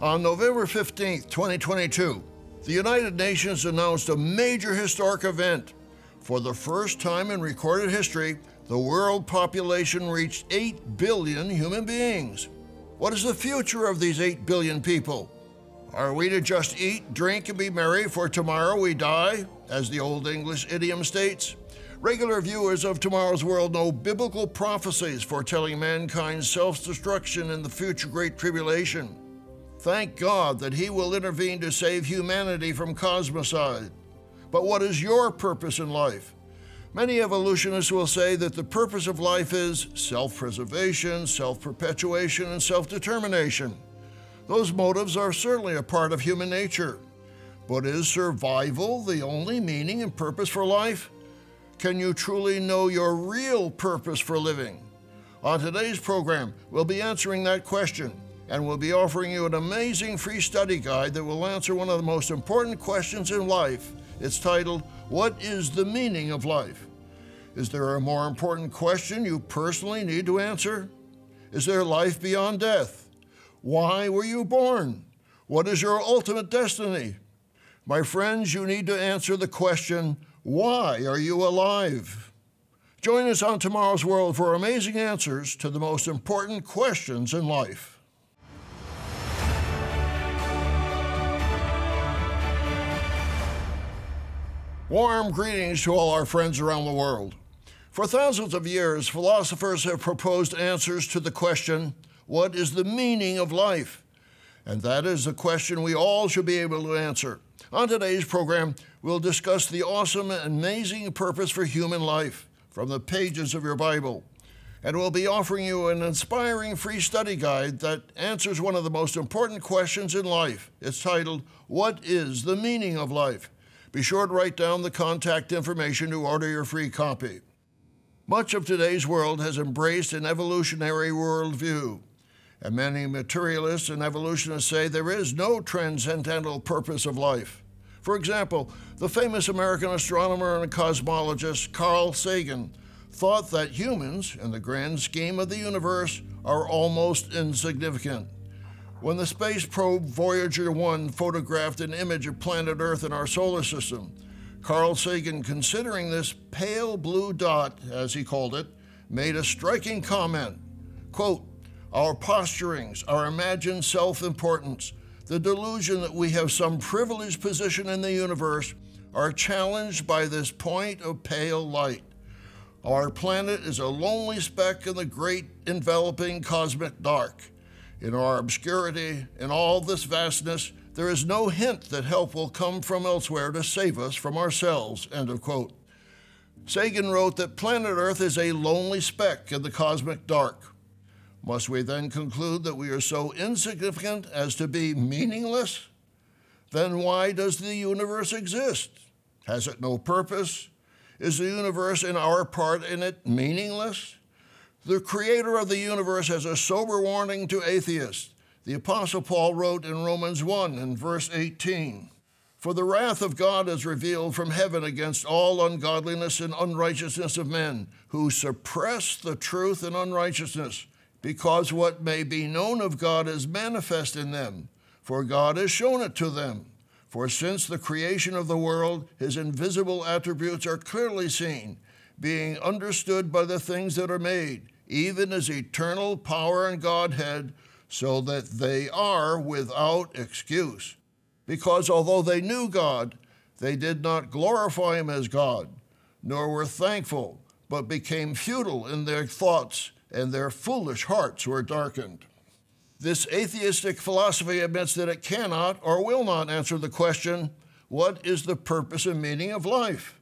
On November 15, 2022, the United Nations announced a major historic event. For the first time in recorded history, the world population reached 8 billion human beings. What is the future of these 8 billion people? Are we to just eat, drink, and be merry, for tomorrow we die, as the Old English idiom states? Regular viewers of Tomorrow's World know biblical prophecies foretelling mankind's self destruction in the future Great Tribulation. Thank God that He will intervene to save humanity from cosmocide. But what is your purpose in life? Many evolutionists will say that the purpose of life is self preservation, self perpetuation, and self determination. Those motives are certainly a part of human nature. But is survival the only meaning and purpose for life? Can you truly know your real purpose for living? On today's program, we'll be answering that question, and we'll be offering you an amazing free study guide that will answer one of the most important questions in life. It's titled, What is the Meaning of Life? Is there a more important question you personally need to answer? Is there life beyond death? Why were you born? What is your ultimate destiny? My friends, you need to answer the question, why are you alive? Join us on Tomorrow's World for amazing answers to the most important questions in life. Warm greetings to all our friends around the world. For thousands of years, philosophers have proposed answers to the question, What is the meaning of life? And that is a question we all should be able to answer. On today's program, we'll discuss the awesome and amazing purpose for human life from the pages of your Bible. And we'll be offering you an inspiring free study guide that answers one of the most important questions in life. It's titled, What is the Meaning of Life? Be sure to write down the contact information to order your free copy. Much of today's world has embraced an evolutionary worldview. And many materialists and evolutionists say there is no transcendental purpose of life. For example, the famous American astronomer and cosmologist Carl Sagan thought that humans, in the grand scheme of the universe, are almost insignificant. When the space probe Voyager 1 photographed an image of planet Earth in our solar system, Carl Sagan, considering this pale blue dot, as he called it, made a striking comment. Quote, our posturings, our imagined self importance, the delusion that we have some privileged position in the universe are challenged by this point of pale light. Our planet is a lonely speck in the great enveloping cosmic dark. In our obscurity, in all this vastness, there is no hint that help will come from elsewhere to save us from ourselves. End of quote. Sagan wrote that planet Earth is a lonely speck in the cosmic dark. Must we then conclude that we are so insignificant as to be meaningless? Then why does the universe exist? Has it no purpose? Is the universe and our part in it meaningless? The creator of the universe has a sober warning to atheists. The Apostle Paul wrote in Romans 1 and verse 18 For the wrath of God is revealed from heaven against all ungodliness and unrighteousness of men, who suppress the truth in unrighteousness because what may be known of God is manifest in them, for God has shown it to them. For since the creation of the world, his invisible attributes are clearly seen, being understood by the things that are made, even as eternal power and Godhead, so that they are without excuse. Because although they knew God, they did not glorify him as God, nor were thankful, but became futile in their thoughts and their foolish hearts were darkened. This atheistic philosophy admits that it cannot or will not answer the question what is the purpose and meaning of life?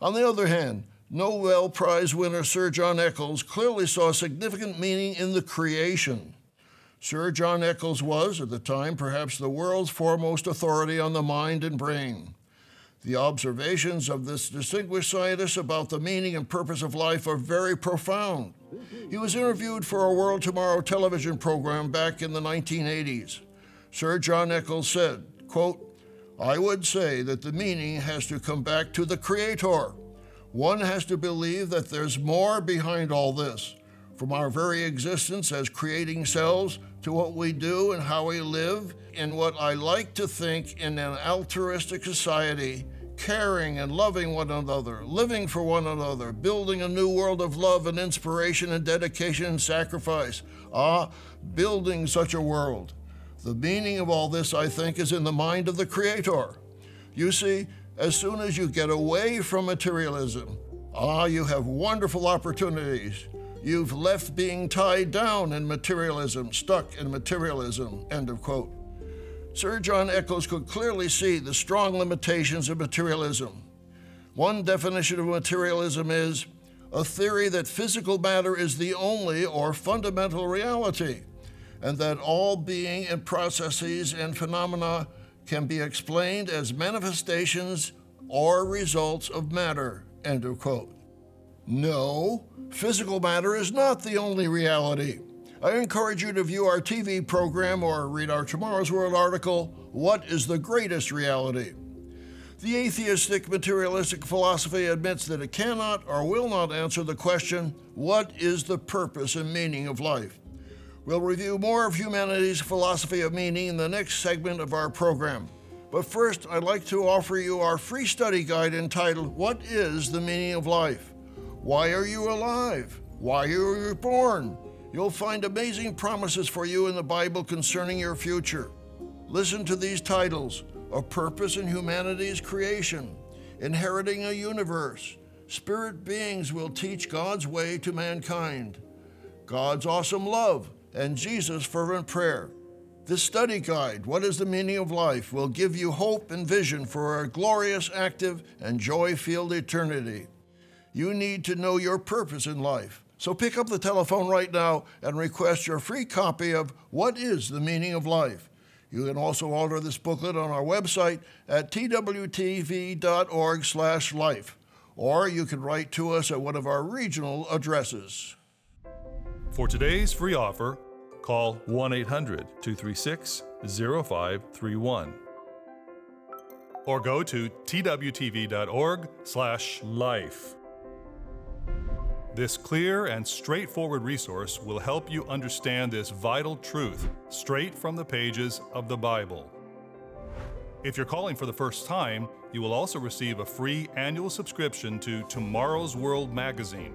On the other hand, Nobel Prize winner Sir John Eccles clearly saw significant meaning in the creation. Sir John Eccles was, at the time, perhaps the world's foremost authority on the mind and brain. The observations of this distinguished scientist about the meaning and purpose of life are very profound. He was interviewed for a World Tomorrow television program back in the 1980s. Sir John Eccles said, quote, I would say that the meaning has to come back to the Creator. One has to believe that there's more behind all this, from our very existence as creating cells to what we do and how we live in what I like to think in an altruistic society, caring and loving one another, living for one another, building a new world of love and inspiration and dedication and sacrifice. Ah, building such a world. The meaning of all this, I think, is in the mind of the Creator. You see, as soon as you get away from materialism, ah, you have wonderful opportunities. You've left being tied down in materialism, stuck in materialism. End of quote. Sir John Eccles could clearly see the strong limitations of materialism. One definition of materialism is a theory that physical matter is the only or fundamental reality, and that all being and processes and phenomena can be explained as manifestations or results of matter. End of quote. No, physical matter is not the only reality. I encourage you to view our TV program or read our Tomorrow's World article, What is the Greatest Reality? The atheistic materialistic philosophy admits that it cannot or will not answer the question, What is the purpose and meaning of life? We'll review more of humanity's philosophy of meaning in the next segment of our program. But first, I'd like to offer you our free study guide entitled, What is the Meaning of Life? Why are you alive? Why are you born? You'll find amazing promises for you in the Bible concerning your future. Listen to these titles A Purpose in Humanity's Creation, Inheriting a Universe, Spirit Beings Will Teach God's Way to Mankind, God's Awesome Love, and Jesus' Fervent Prayer. This study guide, What is the Meaning of Life, will give you hope and vision for a glorious, active, and joy filled eternity. You need to know your purpose in life. So pick up the telephone right now and request your free copy of What is the Meaning of Life? You can also order this booklet on our website at twtv.org/life, or you can write to us at one of our regional addresses. For today's free offer, call 1-800-236-0531 or go to twtv.org/life. This clear and straightforward resource will help you understand this vital truth straight from the pages of the Bible. If you're calling for the first time, you will also receive a free annual subscription to Tomorrow's World magazine.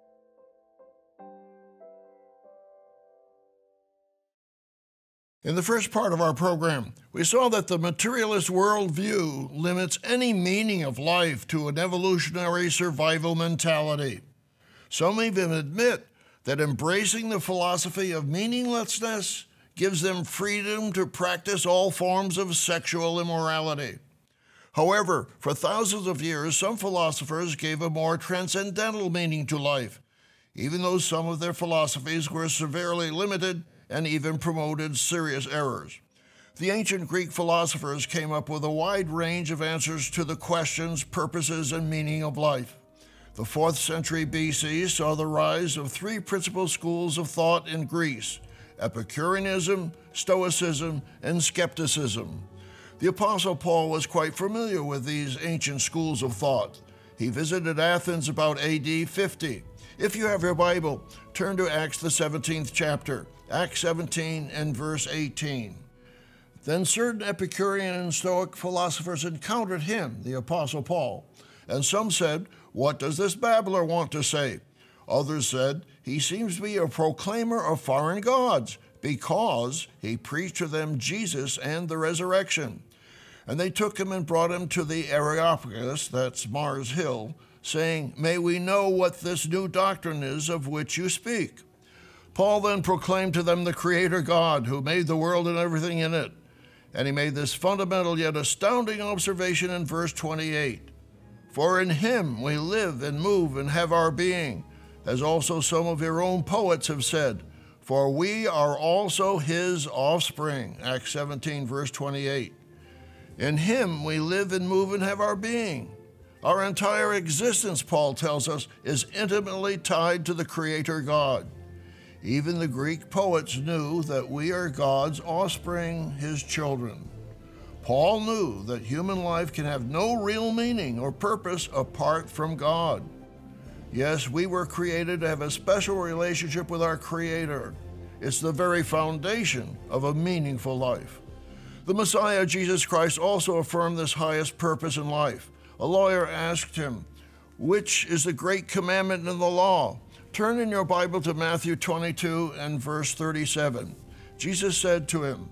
In the first part of our program, we saw that the materialist worldview limits any meaning of life to an evolutionary survival mentality. Some even admit that embracing the philosophy of meaninglessness gives them freedom to practice all forms of sexual immorality. However, for thousands of years, some philosophers gave a more transcendental meaning to life, even though some of their philosophies were severely limited and even promoted serious errors. The ancient Greek philosophers came up with a wide range of answers to the questions, purposes, and meaning of life. The 4th century BC saw the rise of three principal schools of thought in Greece Epicureanism, Stoicism, and Skepticism. The Apostle Paul was quite familiar with these ancient schools of thought. He visited Athens about AD 50. If you have your Bible, turn to Acts, the 17th chapter. Acts 17 and verse 18. Then certain Epicurean and Stoic philosophers encountered him, the Apostle Paul, and some said, What does this babbler want to say? Others said, He seems to be a proclaimer of foreign gods, because he preached to them Jesus and the resurrection. And they took him and brought him to the Areopagus, that's Mars Hill, saying, May we know what this new doctrine is of which you speak. Paul then proclaimed to them the Creator God who made the world and everything in it. And he made this fundamental yet astounding observation in verse 28 For in him we live and move and have our being, as also some of your own poets have said, for we are also his offspring. Acts 17, verse 28. In Him we live and move and have our being. Our entire existence, Paul tells us, is intimately tied to the Creator God. Even the Greek poets knew that we are God's offspring, His children. Paul knew that human life can have no real meaning or purpose apart from God. Yes, we were created to have a special relationship with our Creator. It's the very foundation of a meaningful life. The Messiah, Jesus Christ, also affirmed this highest purpose in life. A lawyer asked him, Which is the great commandment in the law? Turn in your Bible to Matthew 22 and verse 37. Jesus said to him,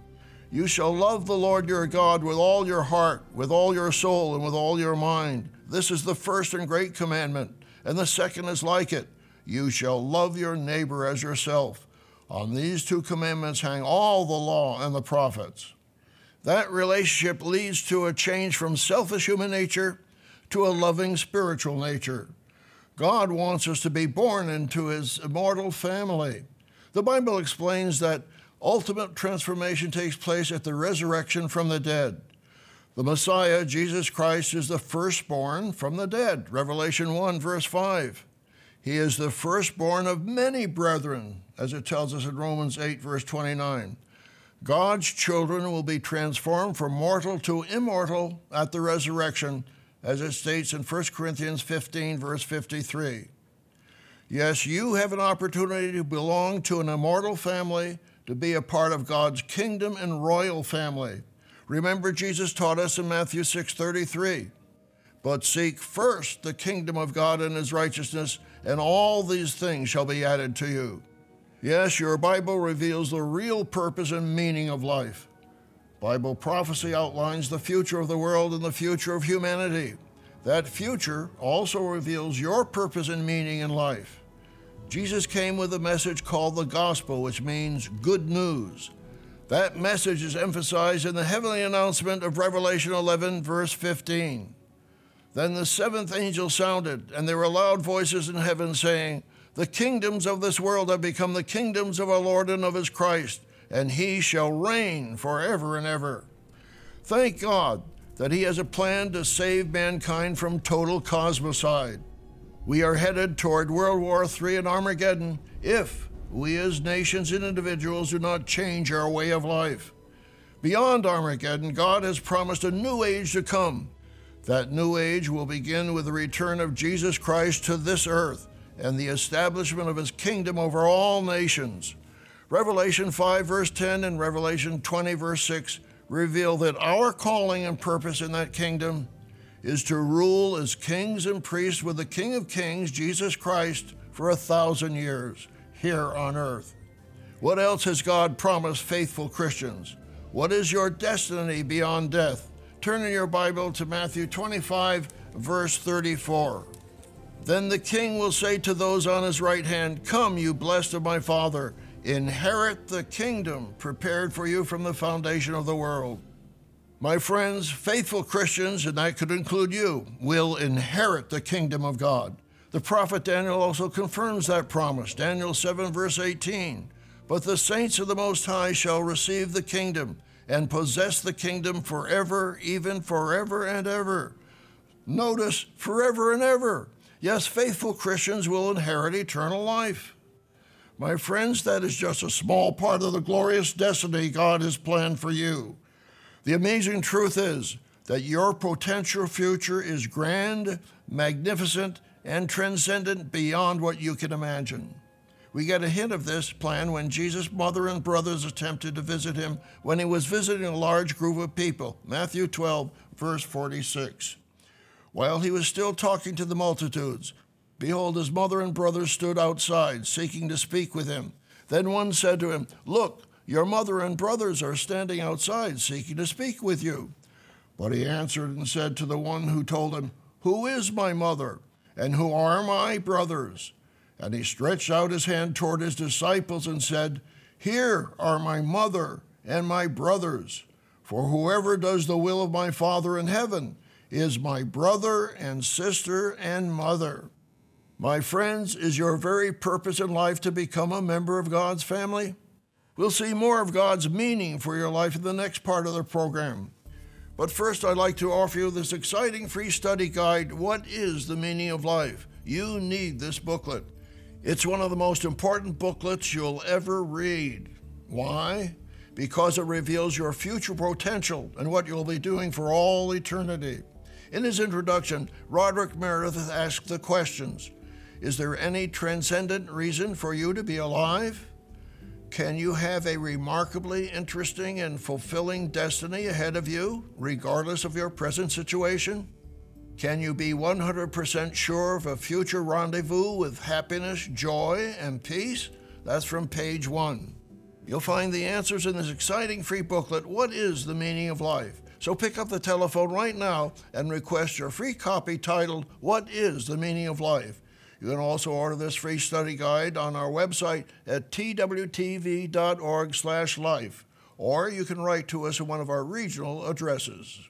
You shall love the Lord your God with all your heart, with all your soul, and with all your mind. This is the first and great commandment, and the second is like it. You shall love your neighbor as yourself. On these two commandments hang all the law and the prophets. That relationship leads to a change from selfish human nature to a loving spiritual nature. God wants us to be born into his immortal family. The Bible explains that ultimate transformation takes place at the resurrection from the dead. The Messiah, Jesus Christ, is the firstborn from the dead. Revelation 1, verse 5. He is the firstborn of many brethren, as it tells us in Romans 8, verse 29. God's children will be transformed from mortal to immortal at the resurrection as it states in 1 Corinthians 15, verse 53. Yes, you have an opportunity to belong to an immortal family, to be a part of God's kingdom and royal family. Remember, Jesus taught us in Matthew 6:33, "But seek first the kingdom of God and his righteousness, and all these things shall be added to you." Yes, your Bible reveals the real purpose and meaning of life. Bible prophecy outlines the future of the world and the future of humanity. That future also reveals your purpose and meaning in life. Jesus came with a message called the gospel, which means good news. That message is emphasized in the heavenly announcement of Revelation 11, verse 15. Then the seventh angel sounded, and there were loud voices in heaven saying, The kingdoms of this world have become the kingdoms of our Lord and of his Christ and he shall reign forever and ever. Thank God that he has a plan to save mankind from total cosmocide. We are headed toward World War III and Armageddon if we as nations and individuals do not change our way of life. Beyond Armageddon, God has promised a new age to come. That new age will begin with the return of Jesus Christ to this earth and the establishment of his kingdom over all nations. Revelation 5, verse 10, and Revelation 20, verse 6 reveal that our calling and purpose in that kingdom is to rule as kings and priests with the King of Kings, Jesus Christ, for a thousand years here on earth. What else has God promised faithful Christians? What is your destiny beyond death? Turn in your Bible to Matthew 25, verse 34. Then the king will say to those on his right hand, Come, you blessed of my Father Inherit the kingdom prepared for you from the foundation of the world. My friends, faithful Christians, and that could include you, will inherit the kingdom of God. The prophet Daniel also confirms that promise. Daniel 7, verse 18. But the saints of the Most High shall receive the kingdom and possess the kingdom forever, even forever and ever. Notice, forever and ever. Yes, faithful Christians will inherit eternal life. My friends, that is just a small part of the glorious destiny God has planned for you. The amazing truth is that your potential future is grand, magnificent, and transcendent beyond what you can imagine. We get a hint of this plan when Jesus' mother and brothers attempted to visit him when he was visiting a large group of people. Matthew 12, verse 46. While he was still talking to the multitudes, Behold, his mother and brothers stood outside, seeking to speak with him. Then one said to him, Look, your mother and brothers are standing outside, seeking to speak with you. But he answered and said to the one who told him, Who is my mother, and who are my brothers? And he stretched out his hand toward his disciples and said, Here are my mother and my brothers. For whoever does the will of my Father in heaven is my brother and sister and mother. My friends, is your very purpose in life to become a member of God's family? We'll see more of God's meaning for your life in the next part of the program. But first, I'd like to offer you this exciting free study guide What is the Meaning of Life? You need this booklet. It's one of the most important booklets you'll ever read. Why? Because it reveals your future potential and what you'll be doing for all eternity. In his introduction, Roderick Meredith asked the questions Is there any transcendent reason for you to be alive? Can you have a remarkably interesting and fulfilling destiny ahead of you, regardless of your present situation? Can you be 100% sure of a future rendezvous with happiness, joy, and peace? That's from page one. You'll find the answers in this exciting free booklet, What is the Meaning of Life? So pick up the telephone right now and request your free copy titled, What is the Meaning of Life? You can also order this free study guide on our website at twtv.org/life, or you can write to us at one of our regional addresses.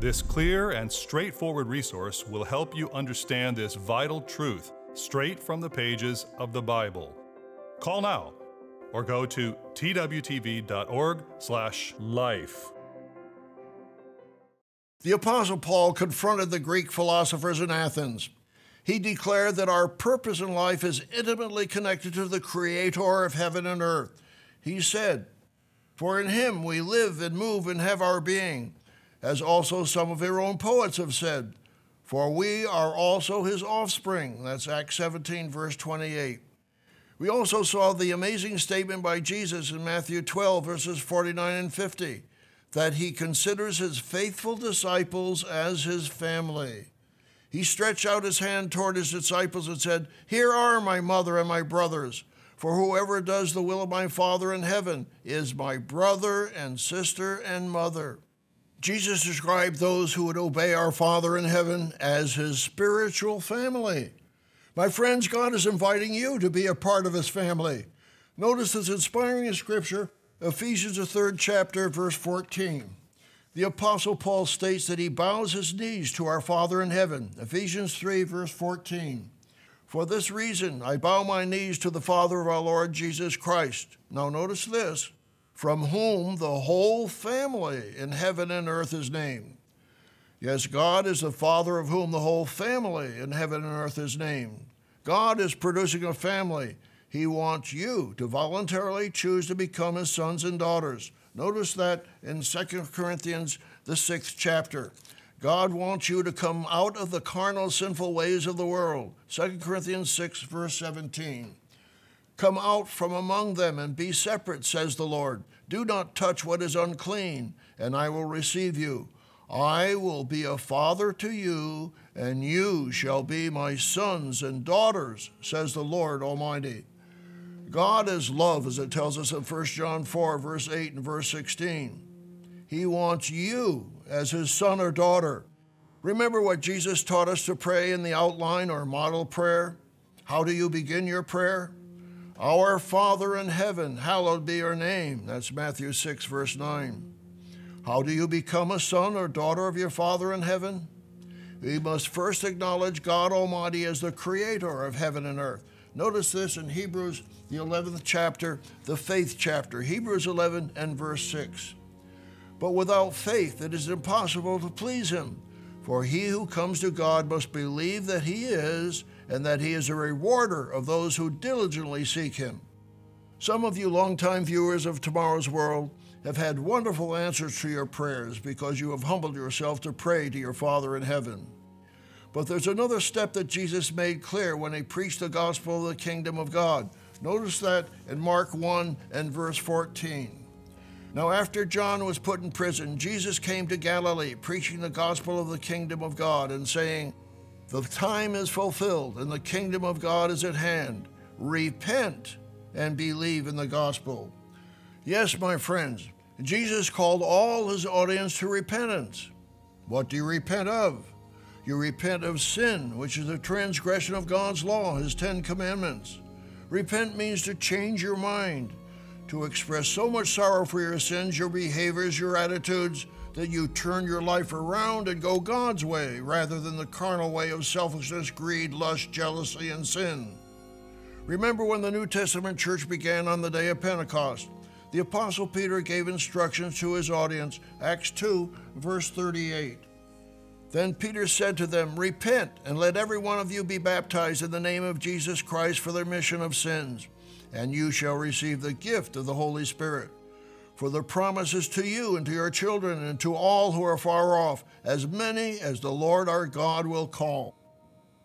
This clear and straightforward resource will help you understand this vital truth straight from the pages of the Bible. Call now or go to twtv.org/life. The apostle Paul confronted the Greek philosophers in Athens he declared that our purpose in life is intimately connected to the Creator of heaven and earth. He said, For in Him we live and move and have our being, as also some of your own poets have said, For we are also His offspring. That's Acts 17, verse 28. We also saw the amazing statement by Jesus in Matthew 12, verses 49 and 50, that He considers His faithful disciples as His family he stretched out his hand toward his disciples and said, Here are my mother and my brothers. For whoever does the will of my Father in heaven is my brother and sister and mother. Jesus described those who would obey our Father in heaven as his spiritual family. My friends, God is inviting you to be a part of his family. Notice this inspiring scripture, Ephesians, the third chapter, verse 14 the Apostle Paul states that he bows his knees to our Father in heaven. Ephesians 3, verse 14. For this reason, I bow my knees to the Father of our Lord Jesus Christ. Now, notice this from whom the whole family in heaven and earth is named. Yes, God is the Father of whom the whole family in heaven and earth is named. God is producing a family. He wants you to voluntarily choose to become his sons and daughters. Notice that in 2 Corinthians, the sixth chapter. God wants you to come out of the carnal, sinful ways of the world. 2 Corinthians 6, verse 17. Come out from among them and be separate, says the Lord. Do not touch what is unclean, and I will receive you. I will be a father to you, and you shall be my sons and daughters, says the Lord Almighty. God is love, as it tells us in 1 John 4, verse 8 and verse 16. He wants you as his son or daughter. Remember what Jesus taught us to pray in the outline or model prayer? How do you begin your prayer? Our Father in heaven, hallowed be your name. That's Matthew 6, verse 9. How do you become a son or daughter of your Father in heaven? We must first acknowledge God Almighty as the creator of heaven and earth. Notice this in Hebrews, the 11th chapter, the faith chapter, Hebrews 11 and verse 6. But without faith it is impossible to please him. For he who comes to God must believe that he is, and that he is a rewarder of those who diligently seek him. Some of you longtime viewers of Tomorrow's World have had wonderful answers to your prayers because you have humbled yourself to pray to your Father in heaven. But there's another step that Jesus made clear when he preached the gospel of the kingdom of God. Notice that in Mark 1 and verse 14. Now, after John was put in prison, Jesus came to Galilee, preaching the gospel of the kingdom of God and saying, The time is fulfilled and the kingdom of God is at hand. Repent and believe in the gospel. Yes, my friends, Jesus called all his audience to repentance. What do you repent of? You repent of sin, which is a transgression of God's law, His Ten Commandments. Repent means to change your mind, to express so much sorrow for your sins, your behaviors, your attitudes, that you turn your life around and go God's way rather than the carnal way of selfishness, greed, lust, jealousy, and sin. Remember when the New Testament church began on the day of Pentecost? The Apostle Peter gave instructions to his audience, Acts 2, verse 38. Then Peter said to them, Repent, and let every one of you be baptized in the name of Jesus Christ for the remission of sins, and you shall receive the gift of the Holy Spirit. For the promise is to you and to your children and to all who are far off, as many as the Lord our God will call.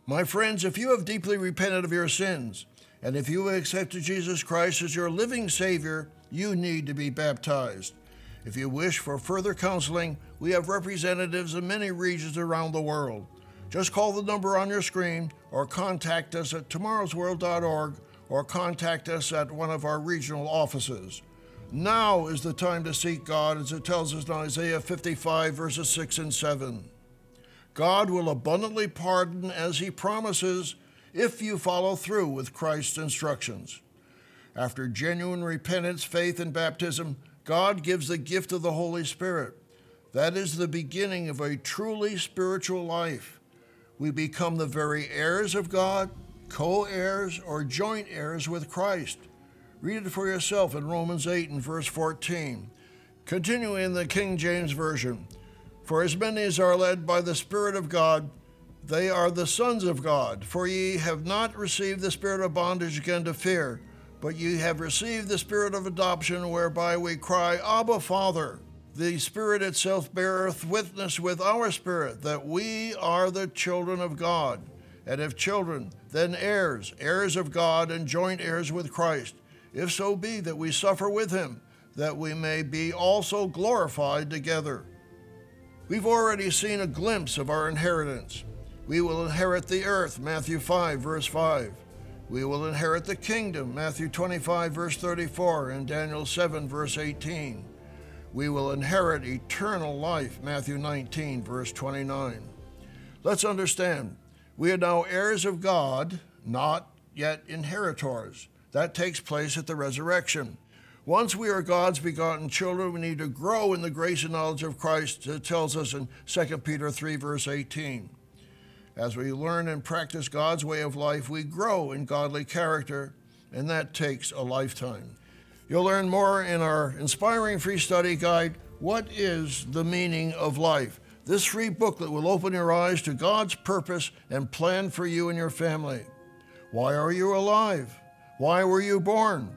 My friends, if you have deeply repented of your sins, and if you have accepted Jesus Christ as your living Savior, you need to be baptized. If you wish for further counseling, we have representatives in many regions around the world. Just call the number on your screen or contact us at tomorrowsworld.org or contact us at one of our regional offices. Now is the time to seek God, as it tells us in Isaiah 55, verses 6 and 7. God will abundantly pardon as He promises if you follow through with Christ's instructions. After genuine repentance, faith, and baptism, God gives the gift of the Holy Spirit. That is the beginning of a truly spiritual life. We become the very heirs of God, co heirs, or joint heirs with Christ. Read it for yourself in Romans 8 and verse 14. Continuing in the King James Version For as many as are led by the Spirit of God, they are the sons of God. For ye have not received the spirit of bondage again to fear but ye have received the Spirit of adoption, whereby we cry, Abba, Father. The Spirit itself beareth witness with our spirit that we are the children of God. And if children, then heirs, heirs of God, and joint heirs with Christ, if so be that we suffer with him, that we may be also glorified together. We've already seen a glimpse of our inheritance. We will inherit the earth, Matthew 5, verse 5. We will inherit the kingdom, Matthew 25, verse 34, and Daniel 7, verse 18. We will inherit eternal life, Matthew 19, verse 29. Let's understand, we are now heirs of God, not yet inheritors. That takes place at the resurrection. Once we are God's begotten children, we need to grow in the grace and knowledge of Christ, it tells us in 2 Peter 3, verse 18. As we learn and practice God's way of life, we grow in godly character, and that takes a lifetime. You'll learn more in our inspiring free study guide, What is the Meaning of Life? This free booklet will open your eyes to God's purpose and plan for you and your family. Why are you alive? Why were you born?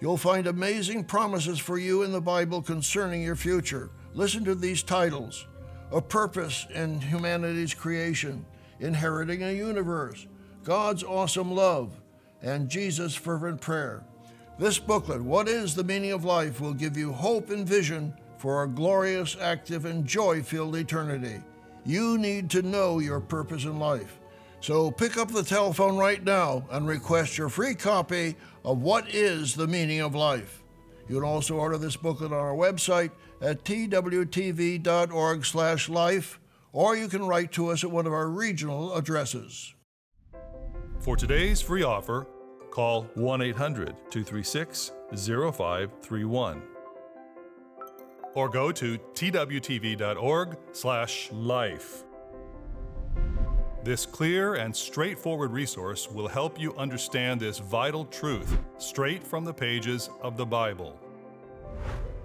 You'll find amazing promises for you in the Bible concerning your future. Listen to these titles A Purpose in Humanity's Creation, inheriting a universe, God's awesome love, and Jesus' fervent prayer. This booklet, What is the Meaning of Life, will give you hope and vision for a glorious, active, and joy filled eternity. You need to know your purpose in life. So pick up the telephone right now and request your free copy of What is the Meaning of Life. You can also order this booklet on our website at twtv.org/life or you can write to us at one of our regional addresses. For today's free offer, call 1 800 236 0531 or go to twtv.org/life. This clear and straightforward resource will help you understand this vital truth straight from the pages of the Bible.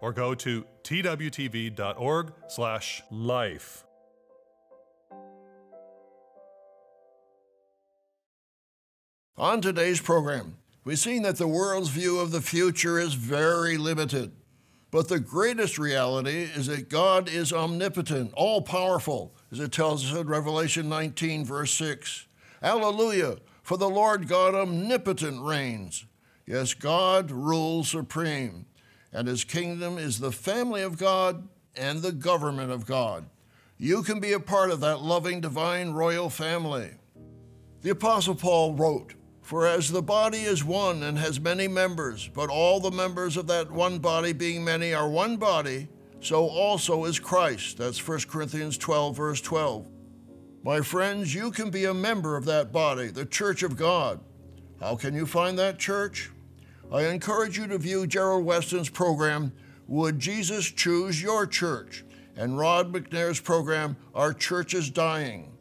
or go to twtv.org/life. On today's program, we've seen that the world's view of the future is very limited. But the greatest reality is that God is omnipotent, all powerful, as it tells us in Revelation 19, verse 6. Alleluia, for the Lord God omnipotent reigns. Yes, God rules supreme and his kingdom is the family of God and the government of God. You can be a part of that loving, divine, royal family. The Apostle Paul wrote, For as the body is one and has many members, but all the members of that one body, being many, are one body, so also is Christ. That's 1 Corinthians 12, verse 12. My friends, you can be a member of that body, the church of God. How can you find that church? I encourage you to view Gerald Weston's program, Would Jesus Choose Your Church? and Rod McNair's program, Our Church is Dying.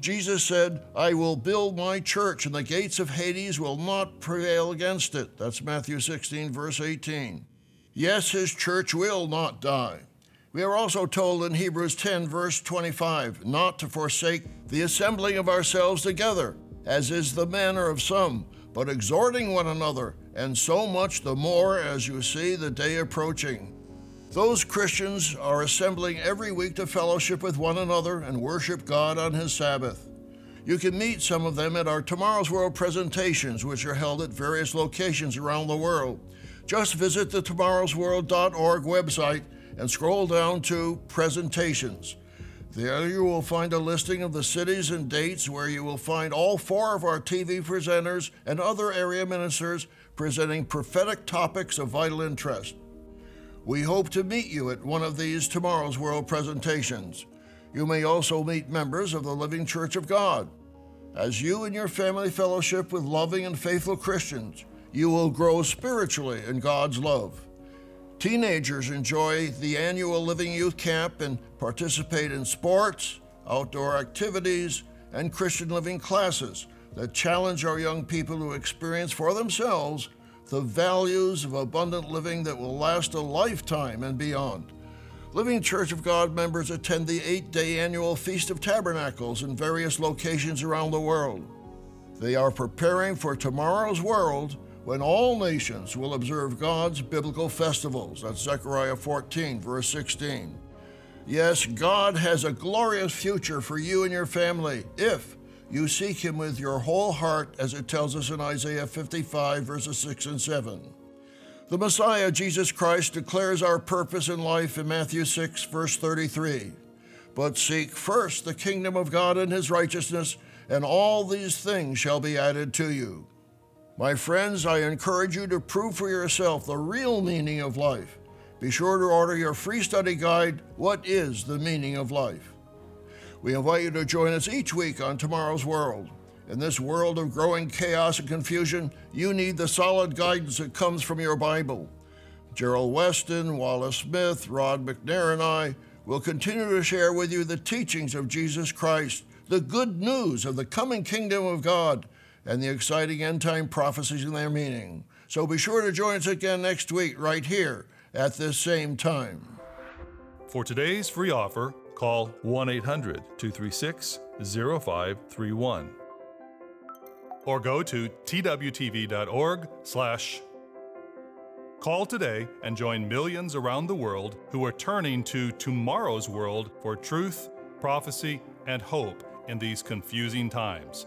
Jesus said, I will build my church, and the gates of Hades will not prevail against it. That's Matthew 16, verse 18. Yes, his church will not die. We are also told in Hebrews 10, verse 25, not to forsake the assembling of ourselves together, as is the manner of some, but exhorting one another, and so much the more as you see the day approaching. Those Christians are assembling every week to fellowship with one another and worship God on His Sabbath. You can meet some of them at our Tomorrow's World presentations, which are held at various locations around the world. Just visit the tomorrowsworld.org website and scroll down to Presentations. There you will find a listing of the cities and dates where you will find all four of our TV presenters and other area ministers presenting prophetic topics of vital interest. We hope to meet you at one of these Tomorrow's World presentations. You may also meet members of the Living Church of God. As you and your family fellowship with loving and faithful Christians, you will grow spiritually in God's love. Teenagers enjoy the annual Living Youth Camp and participate in sports, outdoor activities, and Christian living classes that challenge our young people to experience for themselves the values of abundant living that will last a lifetime and beyond. Living Church of God members attend the eight day annual Feast of Tabernacles in various locations around the world. They are preparing for tomorrow's world when all nations will observe God's biblical festivals. That's Zechariah 14, verse 16. Yes, God has a glorious future for you and your family if you seek him with your whole heart, as it tells us in Isaiah 55, verses 6 and 7. The Messiah, Jesus Christ, declares our purpose in life in Matthew 6, verse 33. But seek first the kingdom of God and his righteousness, and all these things shall be added to you. My friends, I encourage you to prove for yourself the real meaning of life. Be sure to order your free study guide, What is the Meaning of Life? We invite you to join us each week on Tomorrow's World. In this world of growing chaos and confusion, you need the solid guidance that comes from your Bible. Gerald Weston, Wallace Smith, Rod McNair, and I will continue to share with you the teachings of Jesus Christ, the good news of the coming kingdom of God, and the exciting end time prophecies and their meaning. So be sure to join us again next week, right here at this same time. For today's free offer, Call 1 800 236 0531 or go to twtv.org slash Call today and join millions around the world who are turning to tomorrow's world for truth, prophecy, and hope in these confusing times.